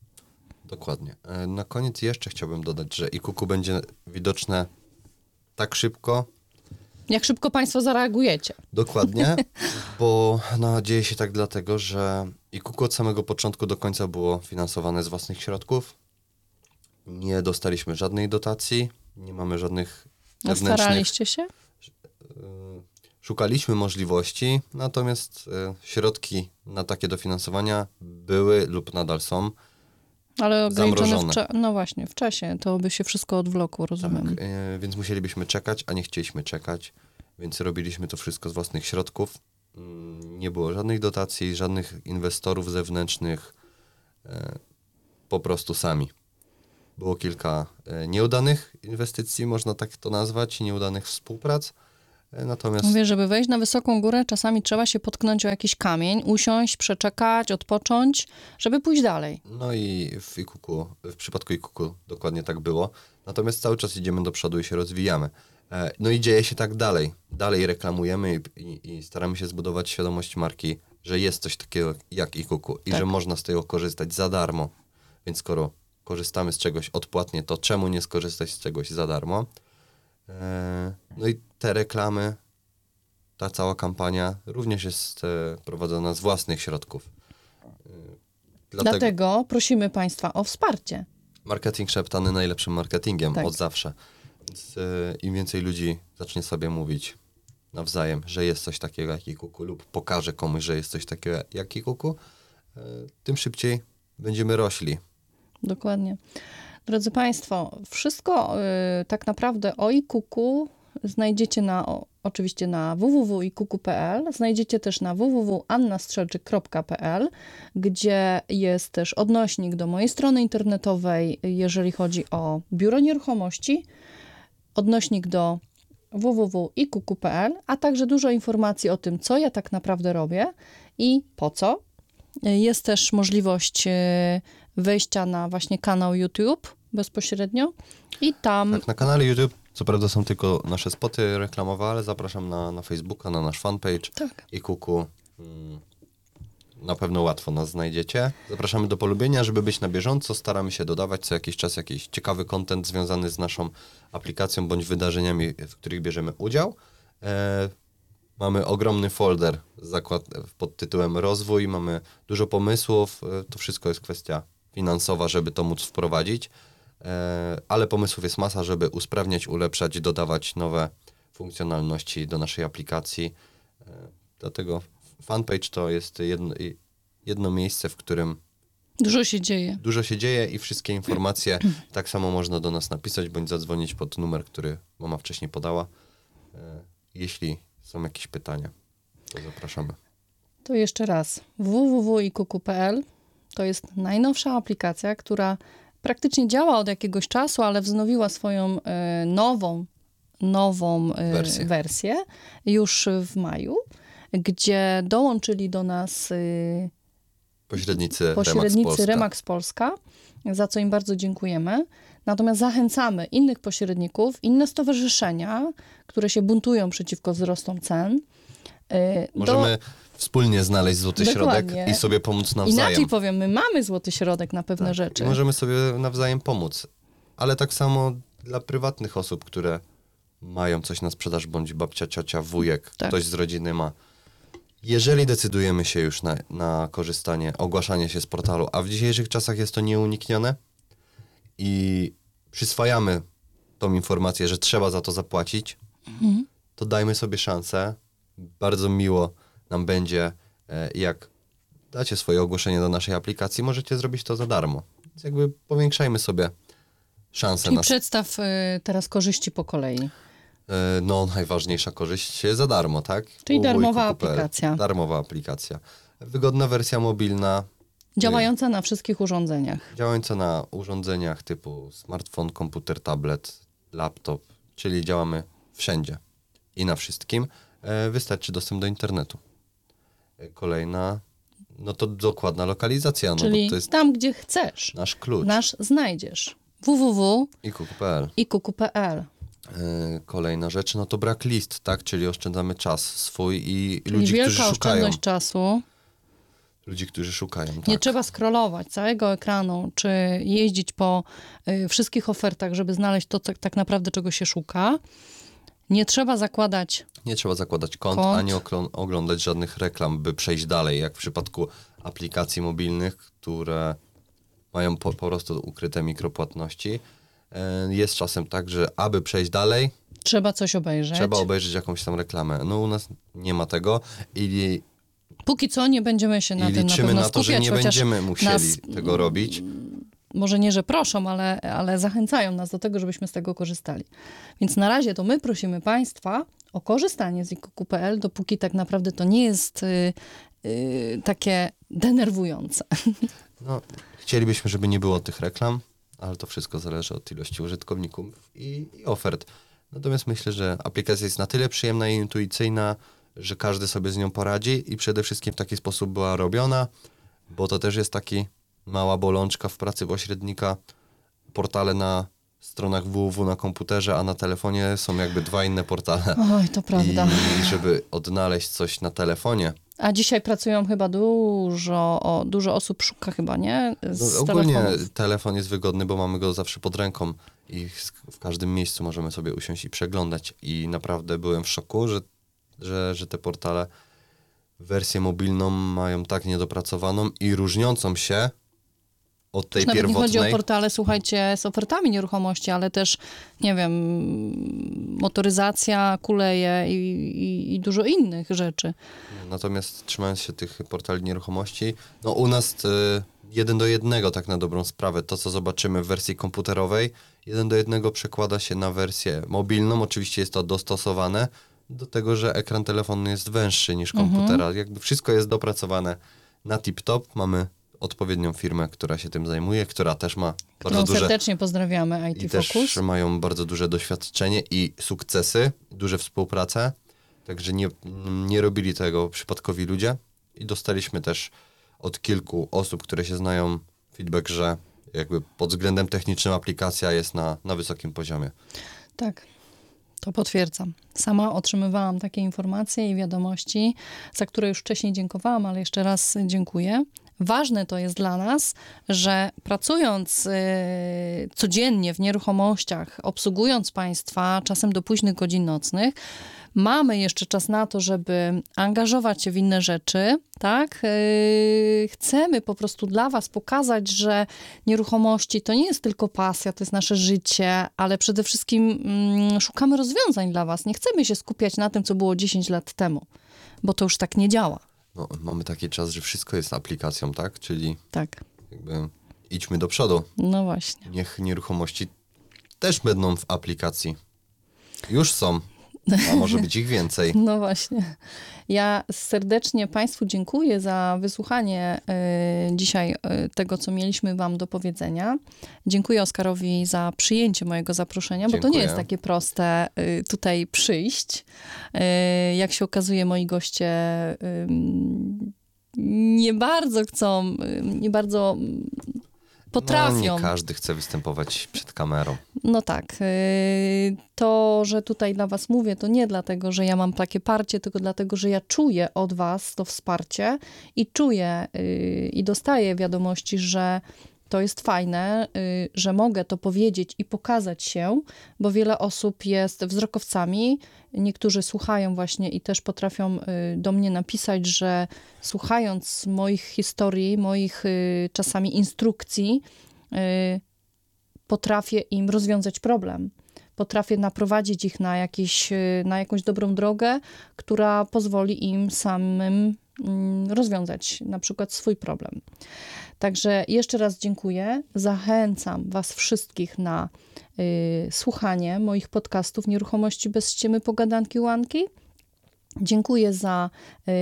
Dokładnie. E, Na koniec jeszcze chciałbym dodać, że IKUKU będzie widoczne tak szybko, Jak szybko Państwo zareagujecie? dokładnie, bo no, dzieje się tak dlatego, że IKUKU od samego początku do końca było finansowane z własnych środków. Nie dostaliśmy żadnej dotacji, nie mamy żadnych wewnętrznych staraliście się? Szukaliśmy możliwości, natomiast e, środki na takie dofinansowania były lub nadal są. Ale ograniczone w No właśnie, w czasie. To by się wszystko odwlokło, rozumiem. Tak, więc musielibyśmy czekać, a nie chcieliśmy czekać, więc robiliśmy to wszystko z własnych środków. Mm, Nie było żadnych dotacji, żadnych inwestorów zewnętrznych, e, po prostu sami. Było kilka e, nieudanych inwestycji, można tak to nazwać, nieudanych współprac. e, Natomiast Mówię, żeby wejść na wysoką górę, czasami trzeba się potknąć o jakiś kamień, usiąść, przeczekać, odpocząć, żeby pójść dalej. No i w IKUKU, w przypadku IKUKU dokładnie tak było. Natomiast cały czas idziemy do przodu i się rozwijamy. E, No i dzieje się tak dalej. Dalej reklamujemy i, i, i staramy się zbudować świadomość marki, że jest coś takiego jak IKUKU i Tak. że można z tego korzystać za darmo. Więc skoro korzystamy z czegoś odpłatnie, to czemu nie skorzystać z czegoś za darmo? E, No i te reklamy, ta cała kampania również jest e, prowadzona z własnych środków. E, Dlatego prosimy Państwa o wsparcie. Marketing szeptany najlepszym marketingiem Tak. od zawsze. E, im więcej ludzi zacznie sobie mówić nawzajem, że jest coś takiego jak Ikuku lub pokaże komuś, że jest coś takiego jak Ikuku, e, tym szybciej będziemy rośli. Dokładnie. Drodzy Państwo, wszystko y, tak naprawdę o iKuku znajdziecie na, o, oczywiście na www.ikuku.pl, znajdziecie też na www.annastrzelczyk.pl, gdzie jest też odnośnik do mojej strony internetowej, jeżeli chodzi o biuro nieruchomości, odnośnik do www.ikuku.pl, a także dużo informacji o tym, co ja tak naprawdę robię i po co. Jest też możliwość e, wejścia na właśnie kanał YouTube bezpośrednio i tam Tak, na kanale YouTube, co prawda są tylko nasze spoty reklamowe, ale zapraszam na, na Facebooka, na nasz fanpage tak, Ikuku. Mm, Na pewno łatwo nas znajdziecie. Zapraszamy do polubienia, żeby być na bieżąco. Staramy się dodawać co jakiś czas jakiś ciekawy content związany z naszą aplikacją bądź wydarzeniami, w których bierzemy udział. E, mamy ogromny folder zakład pod tytułem Rozwój, mamy dużo pomysłów. E, to wszystko jest kwestia finansowa, żeby to móc wprowadzić. E, ale pomysłów jest masa, żeby usprawniać, ulepszać, dodawać nowe funkcjonalności do naszej aplikacji. E, Dlatego fanpage to jest jedno, jedno miejsce, w którym dużo się dzieje. dużo się dzieje i wszystkie informacje tak samo można do nas napisać bądź zadzwonić pod numer, który mama wcześniej podała. E, Jeśli są jakieś pytania, to zapraszamy. To jeszcze raz www.ikuku.pl to jest najnowsza aplikacja, która praktycznie działa od jakiegoś czasu, ale wznowiła swoją e, nową, nową e, Wersję. wersję już w maju, gdzie dołączyli do nas Pośrednicy, pośrednicy Remax Polska. Remax Polska, za co im bardzo dziękujemy. Natomiast zachęcamy innych pośredników, inne stowarzyszenia, które się buntują przeciwko wzrostom cen. do- Możemy wspólnie znaleźć złoty Dokładnie. środek i sobie pomóc nawzajem. Inaczej powiem, my mamy złoty środek na pewne Tak, rzeczy. I możemy sobie nawzajem pomóc. Ale tak samo dla prywatnych osób, które mają coś na sprzedaż, bądź babcia, ciocia, wujek, Tak. ktoś z rodziny ma. Jeżeli decydujemy się już na, na korzystanie, ogłaszanie się z portalu, a w dzisiejszych czasach jest to nieuniknione i przyswajamy tą informację, że trzeba za to zapłacić, Mhm. to dajmy sobie szansę. Bardzo miło nam będzie, e, jak dacie swoje ogłoszenie do naszej aplikacji, możecie zrobić to za darmo. Więc jakby powiększajmy sobie szanse Czyli na... przedstaw y, teraz korzyści po kolei. E, No, najważniejsza korzyść za darmo, tak? Czyli darmowa www.kuku.pl. aplikacja. Darmowa aplikacja. Wygodna wersja mobilna, Działająca na wszystkich urządzeniach. działająca na urządzeniach typu smartfon, komputer, tablet, laptop, czyli działamy wszędzie i na wszystkim, e, wystarczy dostęp do internetu. E, Kolejna, no to dokładna lokalizacja, no Czyli bo to jest tam, gdzie chcesz, nasz klucz. nasz znajdziesz. www I kuku.pl. E, Kolejna rzecz, no to brak list, tak? Czyli oszczędzamy czas swój i Czyli ludzi, którzy szukają. oszczędność czasu. Ludzi, którzy szukają, tak. Nie trzeba scrollować całego ekranu, czy jeździć po y, wszystkich ofertach, żeby znaleźć to, co, tak naprawdę czego się szuka. Nie trzeba zakładać Nie trzeba zakładać kont, Kont. ani oglądać żadnych reklam, by przejść dalej, jak w przypadku aplikacji mobilnych, które mają po, po prostu ukryte mikropłatności. E, Jest czasem tak, że aby przejść dalej, Trzeba coś obejrzeć. trzeba obejrzeć jakąś tam reklamę. No u nas nie ma tego i, Póki co nie będziemy się na tym na pewno na to, że skupiać, nie chociaż będziemy musieli nas, tego robić. może nie, że proszą, ale, ale zachęcają nas do tego, żebyśmy z tego korzystali. Więc na razie to my prosimy Państwa o korzystanie z ikuku.pl, dopóki tak naprawdę to nie jest y, y, takie denerwujące. No, chcielibyśmy, żeby nie było tych reklam, ale to wszystko zależy od ilości użytkowników i, i ofert. Natomiast myślę, że aplikacja jest na tyle przyjemna i intuicyjna, że każdy sobie z nią poradzi i przede wszystkim w taki sposób była robiona, bo to też jest taki mała bolączka w pracy pośrednika. Portale na stronach www na komputerze, a na telefonie są jakby dwa inne portale. Oj, to prawda. I żeby odnaleźć coś na telefonie, A dzisiaj pracują chyba dużo, o, dużo osób szuka chyba, nie? Z No, ogólnie telefonów. telefon jest wygodny, bo mamy go zawsze pod ręką i w- w każdym miejscu możemy sobie usiąść i przeglądać. I naprawdę byłem w szoku, że, że, że te portale wersję mobilną mają tak niedopracowaną i różniącą się od tej Nawet nie chodzi o pierwotnej. portale, słuchajcie, z ofertami nieruchomości, ale też, nie wiem, motoryzacja kuleje i, i, i dużo innych rzeczy. Natomiast trzymając się tych portali nieruchomości, no u nas y, jeden do jednego tak na dobrą sprawę. To, co zobaczymy w wersji komputerowej, jeden do jednego przekłada się na wersję mobilną. Oczywiście jest to dostosowane do tego, że ekran telefonu jest węższy niż komputera. Jakby wszystko jest dopracowane na tip-top. Mamy odpowiednią firmę, która się tym zajmuje, która też ma bardzo Którą duże serdecznie pozdrawiamy, i IT też Focus. mają bardzo duże doświadczenie i sukcesy, duże współprace. Także nie, nie robili tego przypadkowi ludzie. I dostaliśmy też od kilku osób, które się znają, feedback, że jakby pod względem technicznym aplikacja jest na, na wysokim poziomie. Tak, to potwierdzam. Sama otrzymywałam takie informacje i wiadomości, za które już wcześniej dziękowałam, ale jeszcze raz dziękuję. Ważne to jest dla nas, że pracując y, codziennie w nieruchomościach, obsługując Państwa czasem do późnych godzin nocnych, mamy jeszcze czas na to, żeby angażować się w inne rzeczy, tak? Y, chcemy po prostu dla Was pokazać, że nieruchomości to nie jest tylko pasja, to jest nasze życie, ale przede wszystkim mm, szukamy rozwiązań dla Was. Nie chcemy się skupiać na tym, co było 10 lat temu, bo to już tak nie działa. No, mamy taki czas, że wszystko jest aplikacją, tak? Czyli Tak, jakby idźmy do przodu. no właśnie. Niech nieruchomości też będą w aplikacji. Już są, a może być ich więcej. No właśnie. Ja serdecznie Państwu dziękuję za wysłuchanie y, dzisiaj y, tego, co mieliśmy Wam do powiedzenia. Dziękuję Oskarowi za przyjęcie mojego zaproszenia, bo to nie Dziękuję. jest takie proste y, tutaj przyjść. Jak się okazuje, moi goście nie bardzo chcą, nie bardzo potrafią. No, nie każdy chce występować przed kamerą. No tak. yy, To, że tutaj dla Was mówię, to nie dlatego, że ja mam takie parcie, tylko dlatego, że ja czuję od Was to wsparcie i czuję yy, i dostaję wiadomości, że to jest fajne, yy, że mogę to powiedzieć i pokazać się, bo wiele osób jest wzrokowcami. Niektórzy słuchają właśnie i też potrafią yy, do mnie napisać, że słuchając moich historii, moich yy, czasami instrukcji, potrafię im rozwiązać problem. Potrafię naprowadzić ich na, jakiś, y, na jakąś dobrą drogę, która pozwoli im samym mm, rozwiązać na przykład swój problem. Także jeszcze raz dziękuję. Zachęcam Was wszystkich na y, słuchanie moich podcastów Nieruchomości bez ściemy, pogadanki, łanki. Dziękuję za y,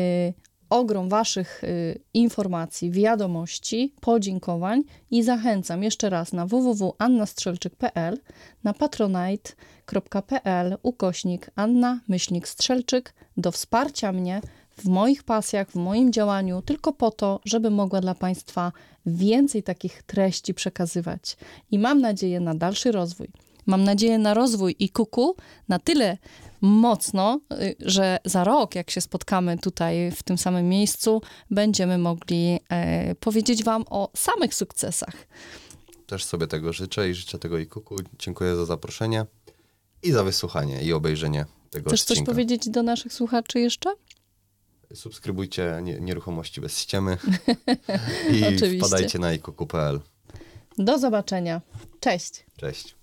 ogrom Waszych y, informacji, wiadomości, podziękowań i zachęcam jeszcze raz na www.annastrzelczyk.pl, na patronite.pl ukośnik Anna Myślnik Strzelczyk do wsparcia mnie w moich pasjach, w moim działaniu, tylko po to, żeby mogła dla Państwa więcej takich treści przekazywać. I mam nadzieję na dalszy rozwój. Mam nadzieję na rozwój i kuku na tyle mocno, y, że za rok, jak się spotkamy tutaj w tym samym miejscu, będziemy mogli e, powiedzieć Wam o samych sukcesach. Też sobie tego życzę i życzę tego i kuku. Dziękuję za zaproszenie i za wysłuchanie i obejrzenie tego Chcesz coś odcinka. powiedzieć do naszych słuchaczy jeszcze? Subskrybujcie nie, Nieruchomości bez ściemy i wpadajcie na ikuku.pl. Do zobaczenia. Cześć. Cześć.